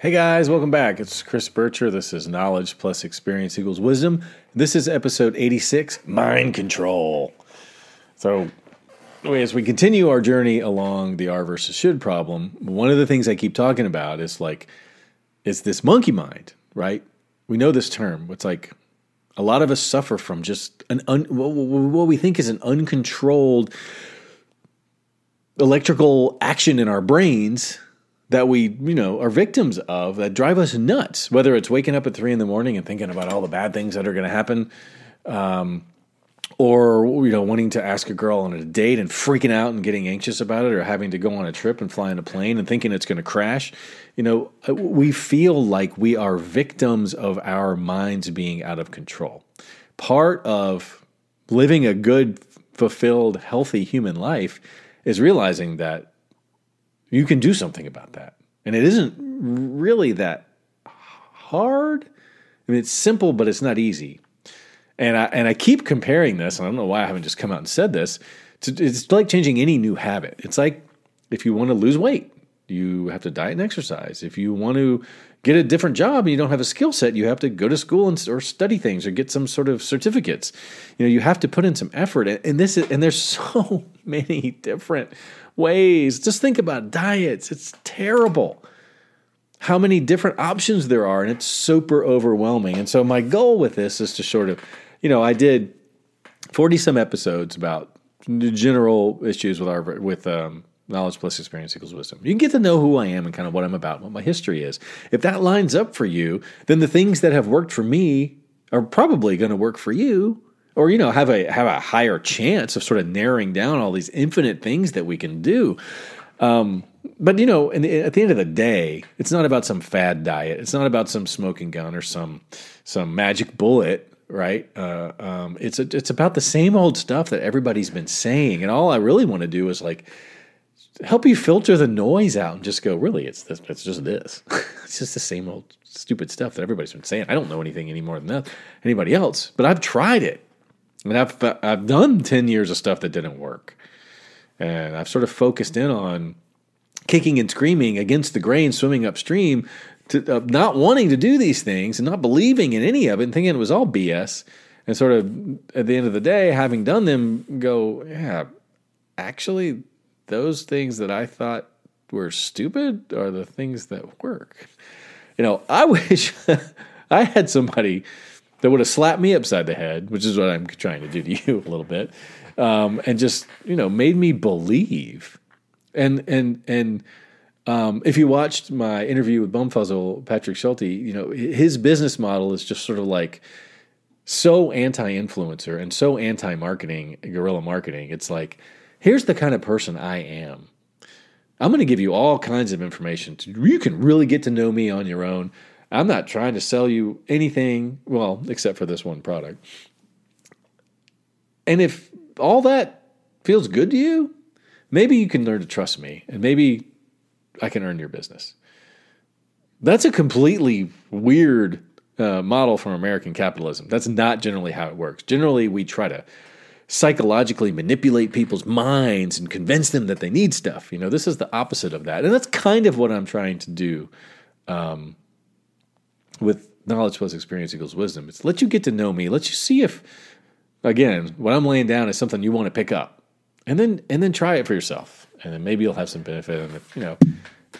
Hey guys, welcome back. It's Chris Burcher. This is Knowledge plus Experience equals Wisdom. This is episode 86 Mind Control. So, as we continue our journey along the R versus should problem, one of the things I keep talking about is like, it's this monkey mind, right? We know this term. It's like a lot of us suffer from just an un, what we think is an uncontrolled electrical action in our brains that we, you know, are victims of that drive us nuts. Whether it's waking up at three in the morning and thinking about all the bad things that are going to happen, um, or you know, wanting to ask a girl on a date and freaking out and getting anxious about it, or having to go on a trip and fly in a plane and thinking it's going to crash. You know, uh, we feel like we are victims of our minds being out of control. Part of living a good, fulfilled, healthy human life is realizing that you can do something about that. And it isn't really that hard. I mean, it's simple, but it's not easy. And I and I keep comparing this, and I don't know why I haven't just come out and said this. To, it's like changing any new habit. It's like if you want to lose weight, you have to diet and exercise. If you want to get a different job and you don't have a skill set, you have to go to school and, or study things or get some sort of certificates. You know, you have to put in some effort. And, this is, and there's so many different ways. Just think about diets. It's terrible how many different options there are, and it's super overwhelming. And so, my goal with this is to sort of, you know, I did 40 some episodes about general issues with our, with, um, knowledge plus experience equals wisdom. You can get to know who I am and kind of what I'm about, what my history is. If that lines up for you, then the things that have worked for me are probably going to work for you or you know have a have a higher chance of sort of narrowing down all these infinite things that we can do. Um, but you know, the, at the end of the day, it's not about some fad diet. It's not about some smoking gun or some some magic bullet, right? Uh, um, it's a, it's about the same old stuff that everybody's been saying, and all I really want to do is like help you filter the noise out and just go, really, it's this, it's just this. it's just the same old stupid stuff that everybody's been saying. I don't know anything any more than that anybody else, but I've tried it. I mean, I've I've done ten years of stuff that didn't work, and I've sort of focused in on kicking and screaming against the grain, swimming upstream, to uh, not wanting to do these things and not believing in any of it, and thinking it was all BS. And sort of at the end of the day, having done them, go, yeah, actually, those things that I thought were stupid are the things that work. You know, I wish I had somebody that would have slapped me upside the head, which is what I'm trying to do to you a little bit, um, and just you know made me believe. And and and um, if you watched my interview with Bumfuzzle Patrick Schulte, you know his business model is just sort of like so anti-influencer and so anti-marketing, guerrilla marketing. It's like here's the kind of person I am. I'm going to give you all kinds of information. You can really get to know me on your own. I'm not trying to sell you anything, well, except for this one product. And if all that feels good to you, maybe you can learn to trust me and maybe I can earn your business. That's a completely weird uh, model from American capitalism. That's not generally how it works. Generally, we try to psychologically manipulate people's minds and convince them that they need stuff. You know, this is the opposite of that. And that's kind of what I'm trying to do um, with knowledge plus experience equals wisdom. It's let you get to know me. Let you see if, again, what I'm laying down is something you want to pick up, and then and then try it for yourself, and then maybe you'll have some benefit. And if, you know,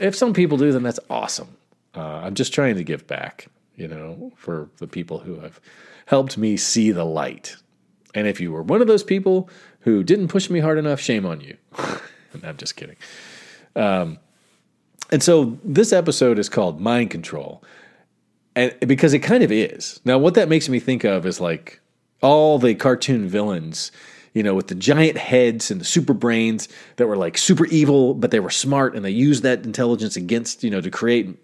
if some people do, then that's awesome. Uh, I'm just trying to give back, you know, for the people who have helped me see the light. And if you were one of those people who didn't push me hard enough, shame on you. I'm just kidding. Um, and so this episode is called Mind Control and because it kind of is. Now, what that makes me think of is like all the cartoon villains, you know, with the giant heads and the super brains that were like super evil, but they were smart and they used that intelligence against, you know, to create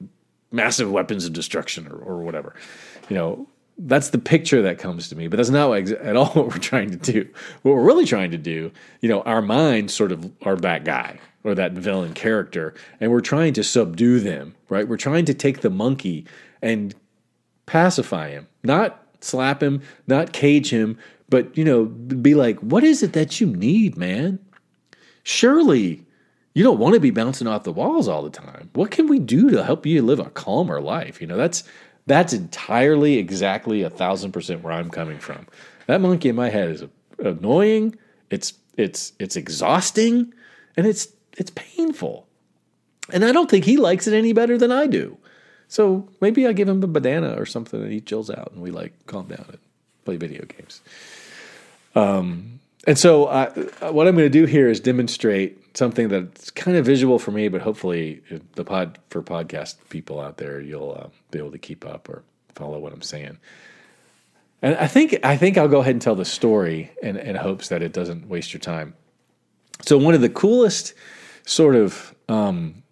massive weapons of destruction or, or whatever. You know, that's the picture that comes to me, but that's not at all what we're trying to do. What we're really trying to do, you know, our minds sort of are that guy or that villain character, and we're trying to subdue them, right? We're trying to take the monkey and pacify him, not slap him, not cage him, but you know, be like, what is it that you need, man? Surely you don't want to be bouncing off the walls all the time. What can we do to help you live a calmer life? You know, that's that's entirely exactly a thousand percent where I'm coming from. That monkey in my head is annoying. It's it's it's exhausting, and it's it's painful. And I don't think he likes it any better than I do. So maybe I give him a banana or something and he chills out and we like calm down and play video games. Um, and so uh, what I'm going to do here is demonstrate something that's kind of visual for me, but hopefully the pod for podcast people out there, you'll uh, be able to keep up or follow what I'm saying. And I think I think I'll go ahead and tell the story in, in hopes that it doesn't waste your time. So one of the coolest sort of um,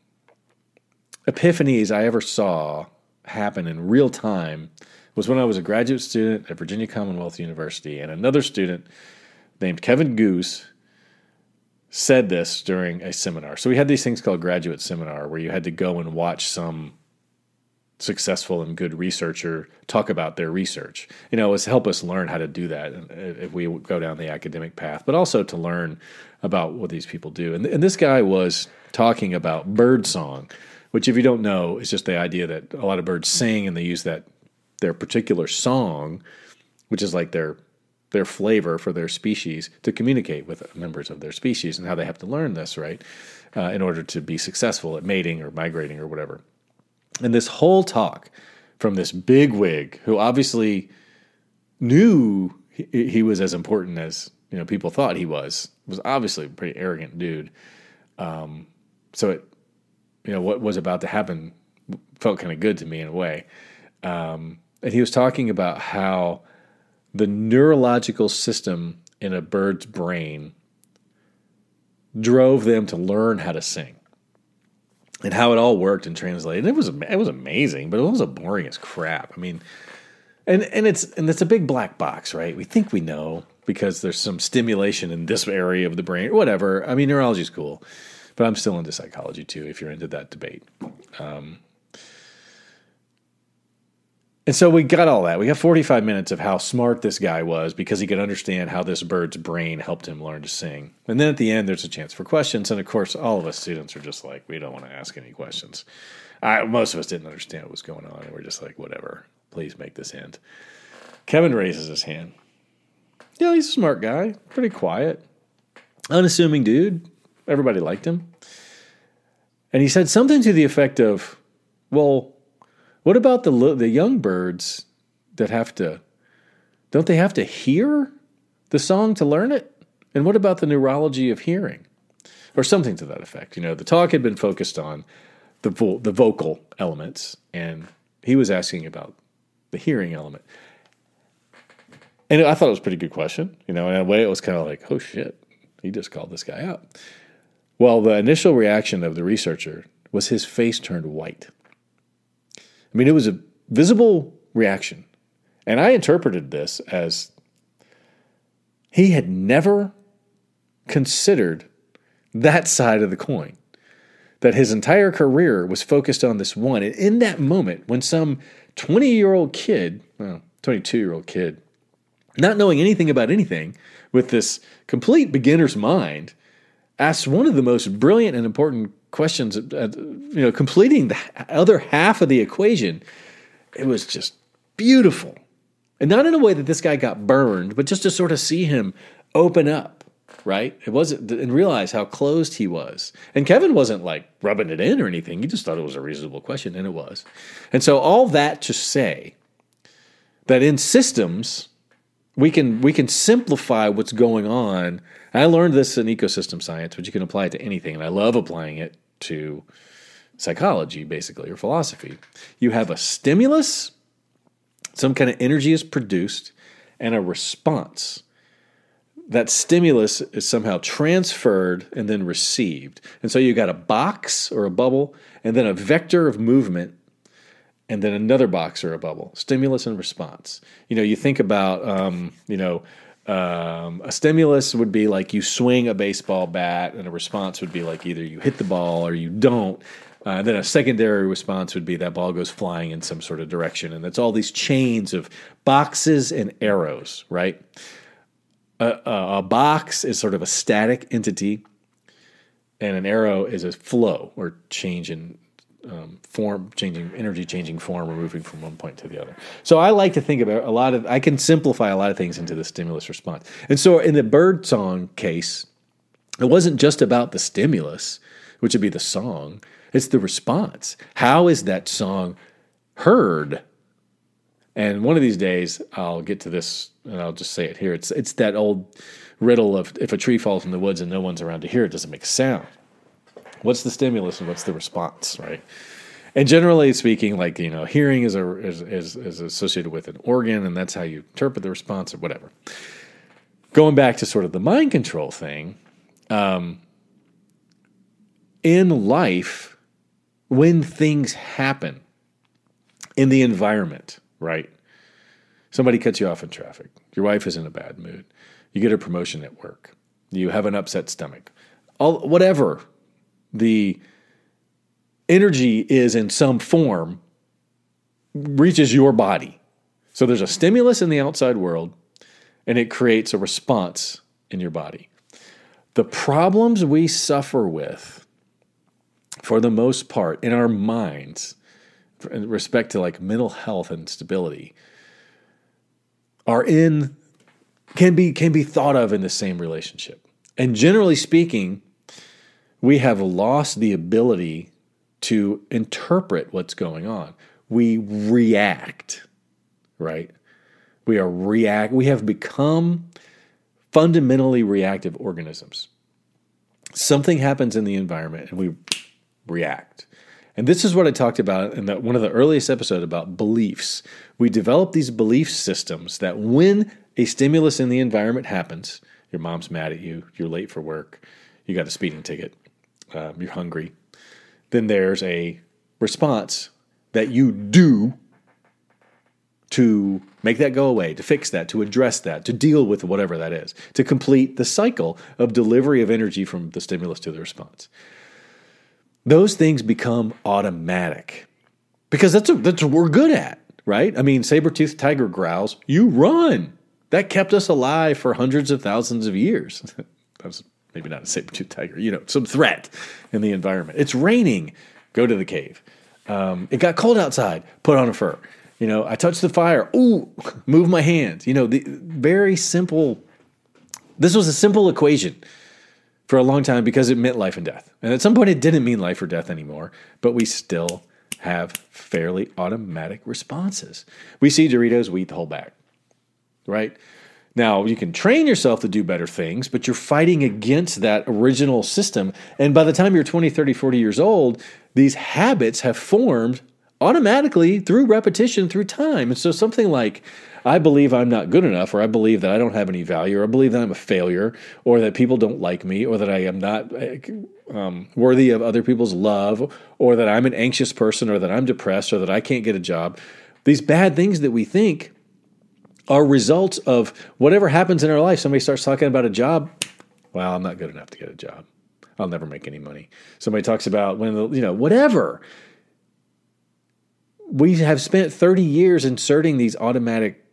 epiphanies I ever saw happen in real time was when I was a graduate student at Virginia Commonwealth University, and another student named Kevin Goose said this during a seminar. So we had these things called graduate seminar where you had to go and watch some successful and good researcher talk about their research. You know, it was help us learn how to do that uh, if we go down the academic path, but also to learn about what these people do. And, and this guy was talking about bird song, which, if you don't know, is just the idea that a lot of birds sing and they use that their particular song, which is like their their flavor for their species, to communicate with members of their species and how they have to learn this, right, uh, in order to be successful at mating or migrating or whatever. And this whole talk from this big wig who obviously knew he, he was as important as you know people thought he was was obviously a pretty arrogant dude. Um, so it you know what was about to happen felt kind of good to me in a way. Um, and he was talking about how the neurological system in a bird's brain drove them to learn how to sing and how it all worked and translated. It was it was amazing, but it was a boring as crap. I mean, and and it's and it's a big black box, right? We think we know because there's some stimulation in this area of the brain, whatever. I mean, neurology is cool, but I'm still into psychology too. If you're into that debate. Um, and so we got all that. We got 45 minutes of how smart this guy was because he could understand how this bird's brain helped him learn to sing. And then at the end, there's a chance for questions. And of course, all of us students are just like, we don't want to ask any questions. I, most of us didn't understand what was going on. We're just like, whatever, please make this end. Kevin raises his hand. Yeah, he's a smart guy, pretty quiet, unassuming dude. Everybody liked him. And he said something to the effect of, well, what about the the young birds that have to? Don't they have to hear the song to learn it? And what about the neurology of hearing, or something to that effect? You know, the talk had been focused on the vo- the vocal elements, and he was asking about the hearing element. And I thought it was a pretty good question. You know, in a way, it was kind of like, oh shit, he just called this guy out. Well, the initial reaction of the researcher was his face turned white. I mean, it was a visible reaction. And I interpreted this as he had never considered that side of the coin. That his entire career was focused on this one. And in that moment, when some 20 year old kid, well, 22 year old kid, not knowing anything about anything, with this complete beginner's mind, asks one of the most brilliant and important questions, you know, completing the other half of the equation, it was just beautiful. And not in a way that this guy got burned, but just to sort of see him open up, right? It wasn't, and realize how closed he was. And Kevin wasn't like rubbing it in or anything. He just thought it was a reasonable question, and it was. And so, all that to say that in systems, we can we can simplify what's going on. I learned this in ecosystem science, but you can apply it to anything, and I love applying it to psychology, basically, or philosophy. You have a stimulus, some kind of energy is produced, and a response. That stimulus is somehow transferred and then received. And so you got a box or a bubble, and then a vector of movement, and then another box or a bubble. Stimulus and response. You know, you think about, um, you know, um, a stimulus would be like you swing a baseball bat, and a response would be like either you hit the ball or you don't. Uh, then a secondary response would be that ball goes flying in some sort of direction, and it's all these chains of boxes and arrows, right? A, a, a box is sort of a static entity, and an arrow is a flow or change in um, form, changing energy, changing form, or moving from one point to the other. So I like to think about a lot of. I can simplify a lot of things into the stimulus response. And so in the bird song case, it wasn't just about the stimulus, which would be the song. It's the response. How is that song heard? And one of these days, I'll get to this, and I'll just say it here. It's it's that old riddle of if a tree falls in the woods and no one's around to hear it, doesn't make a sound. What's the stimulus and what's the response, right? And generally speaking, like you know, hearing is a is, is, is associated with an organ, and that's how you interpret the response or whatever. Going back to sort of the mind control thing, um, in life, when things happen in the environment, right? Somebody cuts you off in traffic. Your wife is in a bad mood. You get a promotion at work. You have an upset stomach. All whatever the energy is in some form reaches your body. So there's a stimulus in the outside world and it creates a response in your body. The problems we suffer with, for the most part, in our minds, in respect to like mental health and stability, are in can be can be thought of in the same relationship. And generally speaking, we have lost the ability to interpret what's going on. We react, right? We are react we have become fundamentally reactive organisms. Something happens in the environment and we react. And this is what I talked about in the, one of the earliest episodes about beliefs. We develop these belief systems that when a stimulus in the environment happens, your mom's mad at you, you're late for work, you got a speeding ticket, um, you're hungry, then there's a response that you do to make that go away, to fix that, to address that, to deal with whatever that is, to complete the cycle of delivery of energy from the stimulus to the response. Those things become automatic because that's, a, that's what we're good at, right? I mean, saber toothed tiger growls, you run. That kept us alive for hundreds of thousands of years. that was maybe not a saber-toothed tiger, you know, some threat in the environment. It's raining, go to the cave. Um, it got cold outside, put on a fur. You know, I touched the fire, ooh, move my hands. You know, the very simple. This was a simple equation for a long time because it meant life and death. And at some point, it didn't mean life or death anymore, but we still have fairly automatic responses. We see Doritos, we eat the whole bag, right? Now, you can train yourself to do better things, but you're fighting against that original system. And by the time you're 20, 30, 40 years old, these habits have formed automatically through repetition, through time. And so something like, I believe I'm not good enough, or I believe that I don't have any value, or I believe that I'm a failure, or that people don't like me, or that I am not um, worthy of other people's love, or that I'm an anxious person, or that I'm depressed, or that I can't get a job. These bad things that we think are results of whatever happens in our life. Somebody starts talking about a job. Well, I'm not good enough to get a job. I'll never make any money. Somebody talks about when, the, you know, whatever. We have spent 30 years inserting these automatic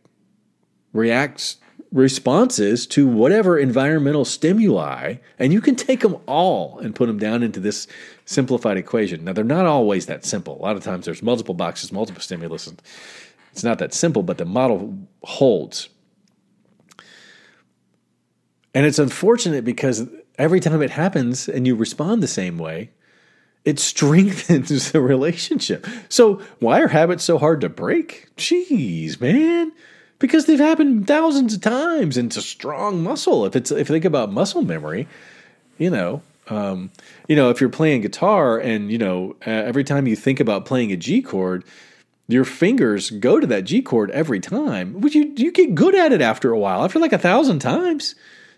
reacts responses to whatever environmental stimuli, and you can take them all and put them down into this simplified equation. Now, they're not always that simple. A lot of times there's multiple boxes, multiple stimulus, it's not that simple, but the model holds. And it's unfortunate because every time it happens and you respond the same way, it strengthens the relationship. So, why are habits so hard to break? Jeez, man. Because they've happened thousands of times and it's a strong muscle. If it's if you think about muscle memory, you know, um, you know, if you're playing guitar and you know, uh, every time you think about playing a G chord, your fingers go to that G chord every time. But you you get good at it after a while. After like a thousand times,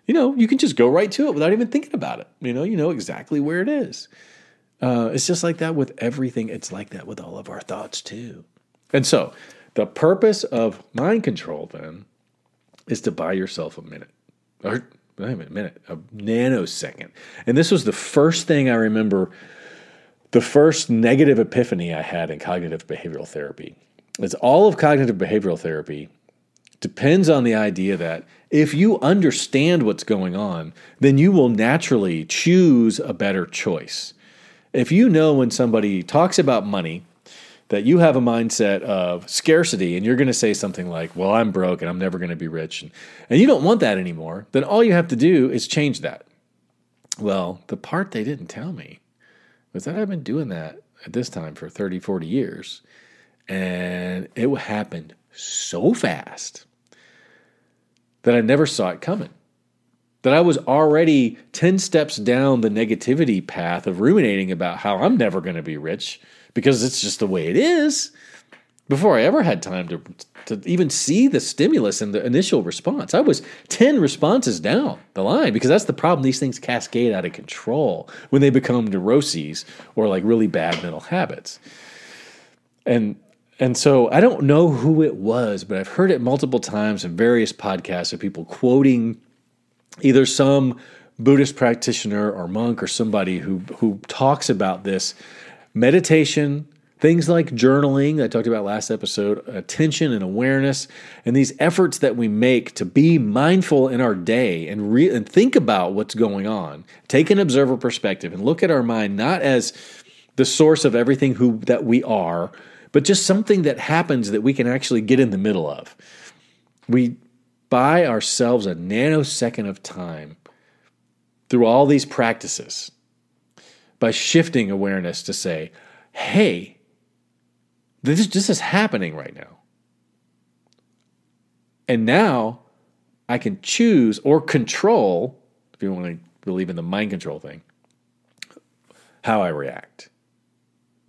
you know, you can just go right to it without even thinking about it. You know, you know exactly where it is. Uh, it's just like that with everything. It's like that with all of our thoughts too. And so, the purpose of mind control then is to buy yourself a minute, or wait a minute, a nanosecond. And this was the first thing I remember the first negative epiphany I had in cognitive behavioral therapy is all of cognitive behavioral therapy depends on the idea that if you understand what's going on, then you will naturally choose a better choice. If you know when somebody talks about money, that you have a mindset of scarcity and you're going to say something like, Well, I'm broke and I'm never going to be rich, and, and you don't want that anymore, then all you have to do is change that. Well, the part they didn't tell me was that I've been doing that at this time for 30, 40 years. And it happened so fast that I never saw it coming. That I was already 10 steps down the negativity path of ruminating about how I'm never going to be rich because it's just the way it is before I ever had time to, to even see the stimulus and the initial response. I was 10 responses down the line because that's the problem. These things cascade out of control when they become neuroses or like really bad mental habits. And and so I don't know who it was, but I've heard it multiple times in various podcasts of people quoting either some Buddhist practitioner or monk or somebody who who talks about this meditation, things like journaling I talked about last episode, attention and awareness, and these efforts that we make to be mindful in our day and re- and think about what's going on. Take an observer perspective and look at our mind not as the source of everything who that we are but just something that happens that we can actually get in the middle of. We buy ourselves a nanosecond of time through all these practices by shifting awareness to say, hey, this, this is happening right now. And now I can choose or control, if you want to believe in the mind control thing, how I react.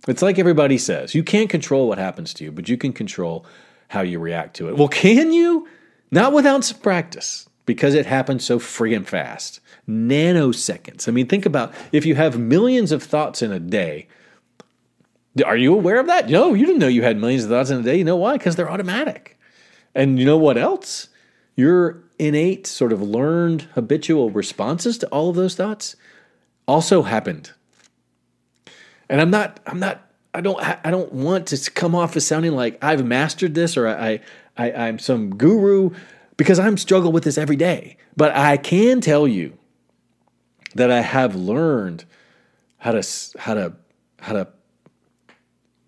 It's like everybody says you can't control what happens to you, but you can control how you react to it. Well, can you? Not without some practice because it happens so friggin' fast. Nanoseconds. I mean, think about if you have millions of thoughts in a day. Are you aware of that? No, you didn't know you had millions of thoughts in a day. You know why? Because they're automatic. And you know what else? Your innate, sort of learned habitual responses to all of those thoughts also happened and I'm not, I'm not, I don't, I don't want to come off as sounding like I've mastered this or I, I, I'm some guru because I'm struggle with this every day. But I can tell you that I have learned how to, how to, how to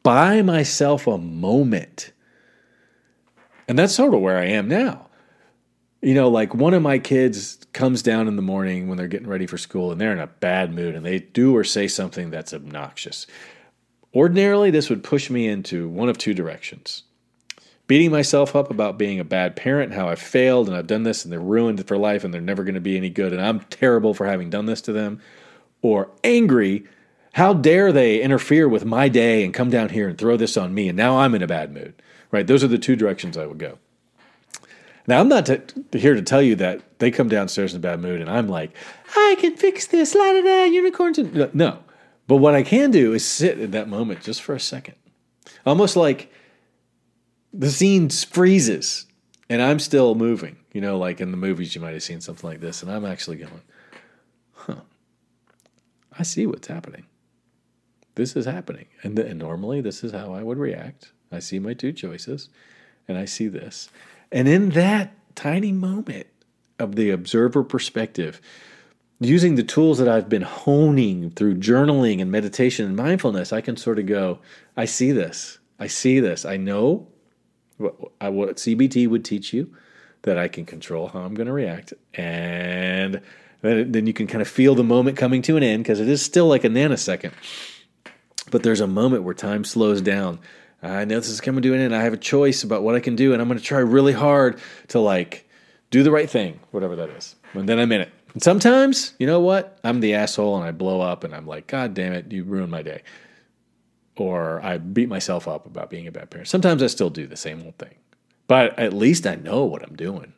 buy myself a moment. And that's sort of where I am now you know, like one of my kids comes down in the morning when they're getting ready for school and they're in a bad mood and they do or say something that's obnoxious. Ordinarily, this would push me into one of two directions beating myself up about being a bad parent, how I failed and I've done this and they're ruined for life and they're never going to be any good and I'm terrible for having done this to them, or angry, how dare they interfere with my day and come down here and throw this on me and now I'm in a bad mood. Right? Those are the two directions I would go. Now, I'm not here to tell you that they come downstairs in a bad mood and I'm like, I can fix this, la da da, unicorns. No. But what I can do is sit in that moment just for a second. Almost like the scene freezes and I'm still moving. You know, like in the movies, you might have seen something like this. And I'm actually going, huh, I see what's happening. This is happening. And, and normally, this is how I would react. I see my two choices and I see this. And in that tiny moment of the observer perspective, using the tools that I've been honing through journaling and meditation and mindfulness, I can sort of go, I see this. I see this. I know what, what CBT would teach you that I can control how I'm going to react. And then, then you can kind of feel the moment coming to an end because it is still like a nanosecond. But there's a moment where time slows down I know this is coming to an end. I have a choice about what I can do, and I'm going to try really hard to like do the right thing, whatever that is. And then I'm in it. And sometimes, you know what? I'm the asshole and I blow up and I'm like, God damn it, you ruined my day. Or I beat myself up about being a bad parent. Sometimes I still do the same old thing. But at least I know what I'm doing.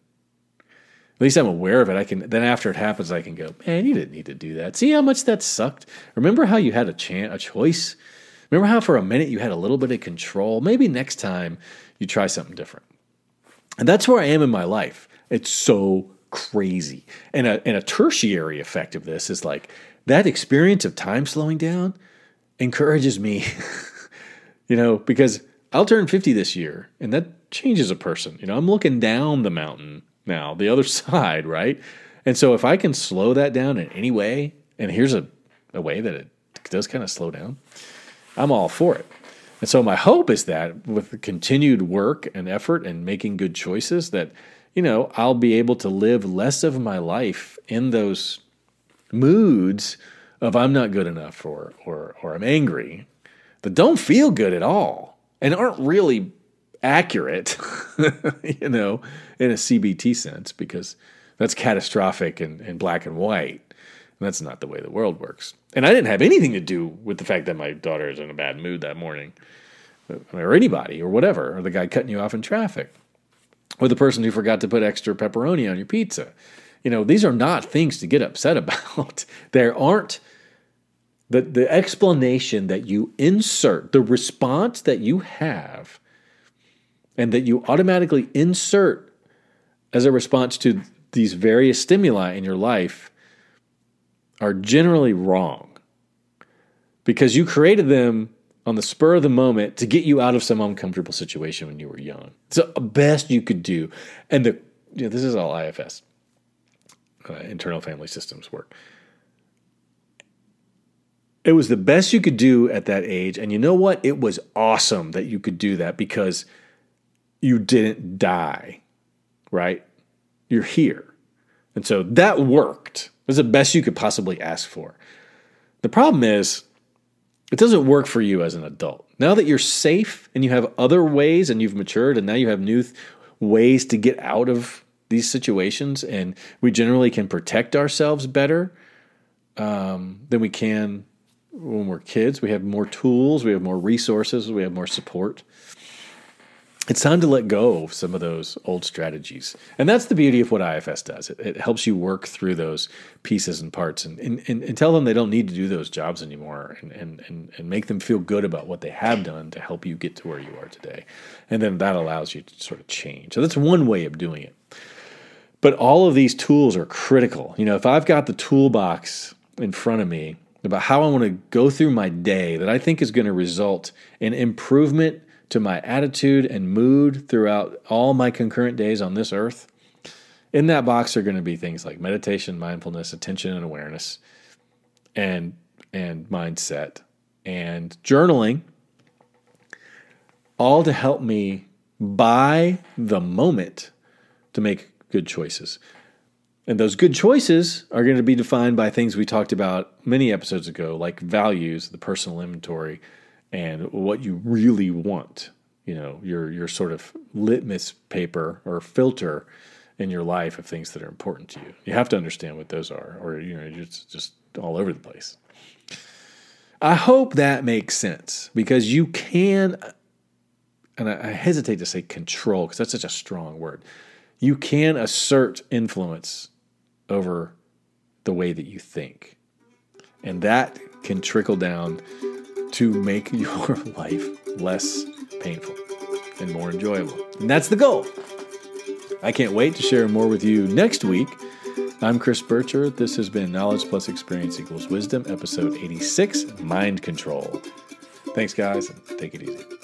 At least I'm aware of it. I can then after it happens, I can go, man, you didn't need to do that. See how much that sucked? Remember how you had a chance, a choice? Remember how for a minute you had a little bit of control? Maybe next time you try something different. And that's where I am in my life. It's so crazy. And a, and a tertiary effect of this is like that experience of time slowing down encourages me, you know, because I'll turn 50 this year, and that changes a person. You know, I'm looking down the mountain now, the other side, right? And so if I can slow that down in any way, and here's a, a way that it does kind of slow down, I'm all for it. And so my hope is that with the continued work and effort and making good choices, that you know I'll be able to live less of my life in those moods of I'm not good enough or or or I'm angry that don't feel good at all and aren't really accurate, you know, in a CBT sense because that's catastrophic and, and black and white. And that's not the way the world works. And I didn't have anything to do with the fact that my daughter is in a bad mood that morning, uh, or anybody, or whatever, or the guy cutting you off in traffic, or the person who forgot to put extra pepperoni on your pizza. You know, these are not things to get upset about. there aren't the, the explanation that you insert, the response that you have, and that you automatically insert as a response to these various stimuli in your life are generally wrong because you created them on the spur of the moment to get you out of some uncomfortable situation when you were young. It's the best you could do. And the you know, this is all IFS, uh, internal family systems work. It was the best you could do at that age. And you know what? It was awesome that you could do that because you didn't die, right? You're here. And so that worked. It was the best you could possibly ask for. The problem is, it doesn't work for you as an adult. Now that you're safe and you have other ways and you've matured and now you have new th- ways to get out of these situations and we generally can protect ourselves better um, than we can when we're kids. We have more tools, we have more resources, we have more support it's time to let go of some of those old strategies. And that's the beauty of what IFS does. It, it helps you work through those pieces and parts and, and, and, and, tell them they don't need to do those jobs anymore and, and, and, and make them feel good about what they have done to help you get to where you are today. And then that allows you to sort of change. So that's one way of doing it. But all of these tools are critical. You know, if I've got the toolbox in front of me about how I want to go through my day that I think is going to result in improvement to my attitude and mood throughout all my concurrent days on this earth. In that box are going to be things like meditation, mindfulness, attention and awareness, and and mindset and journaling all to help me buy the moment to make good choices. And those good choices are going to be defined by things we talked about many episodes ago, like values, the personal inventory, and what you really want. You know, your your sort of litmus paper or filter in your life of things that are important to you. You have to understand what those are, or you know, you're just, just all over the place. I hope that makes sense because you can, and I hesitate to say control because that's such a strong word. You can assert influence over the way that you think, and that can trickle down to make your life less painful and more enjoyable. And that's the goal. I can't wait to share more with you next week. I'm Chris Burcher. This has been Knowledge Plus Experience Equals Wisdom, episode 86 Mind Control. Thanks, guys, and take it easy.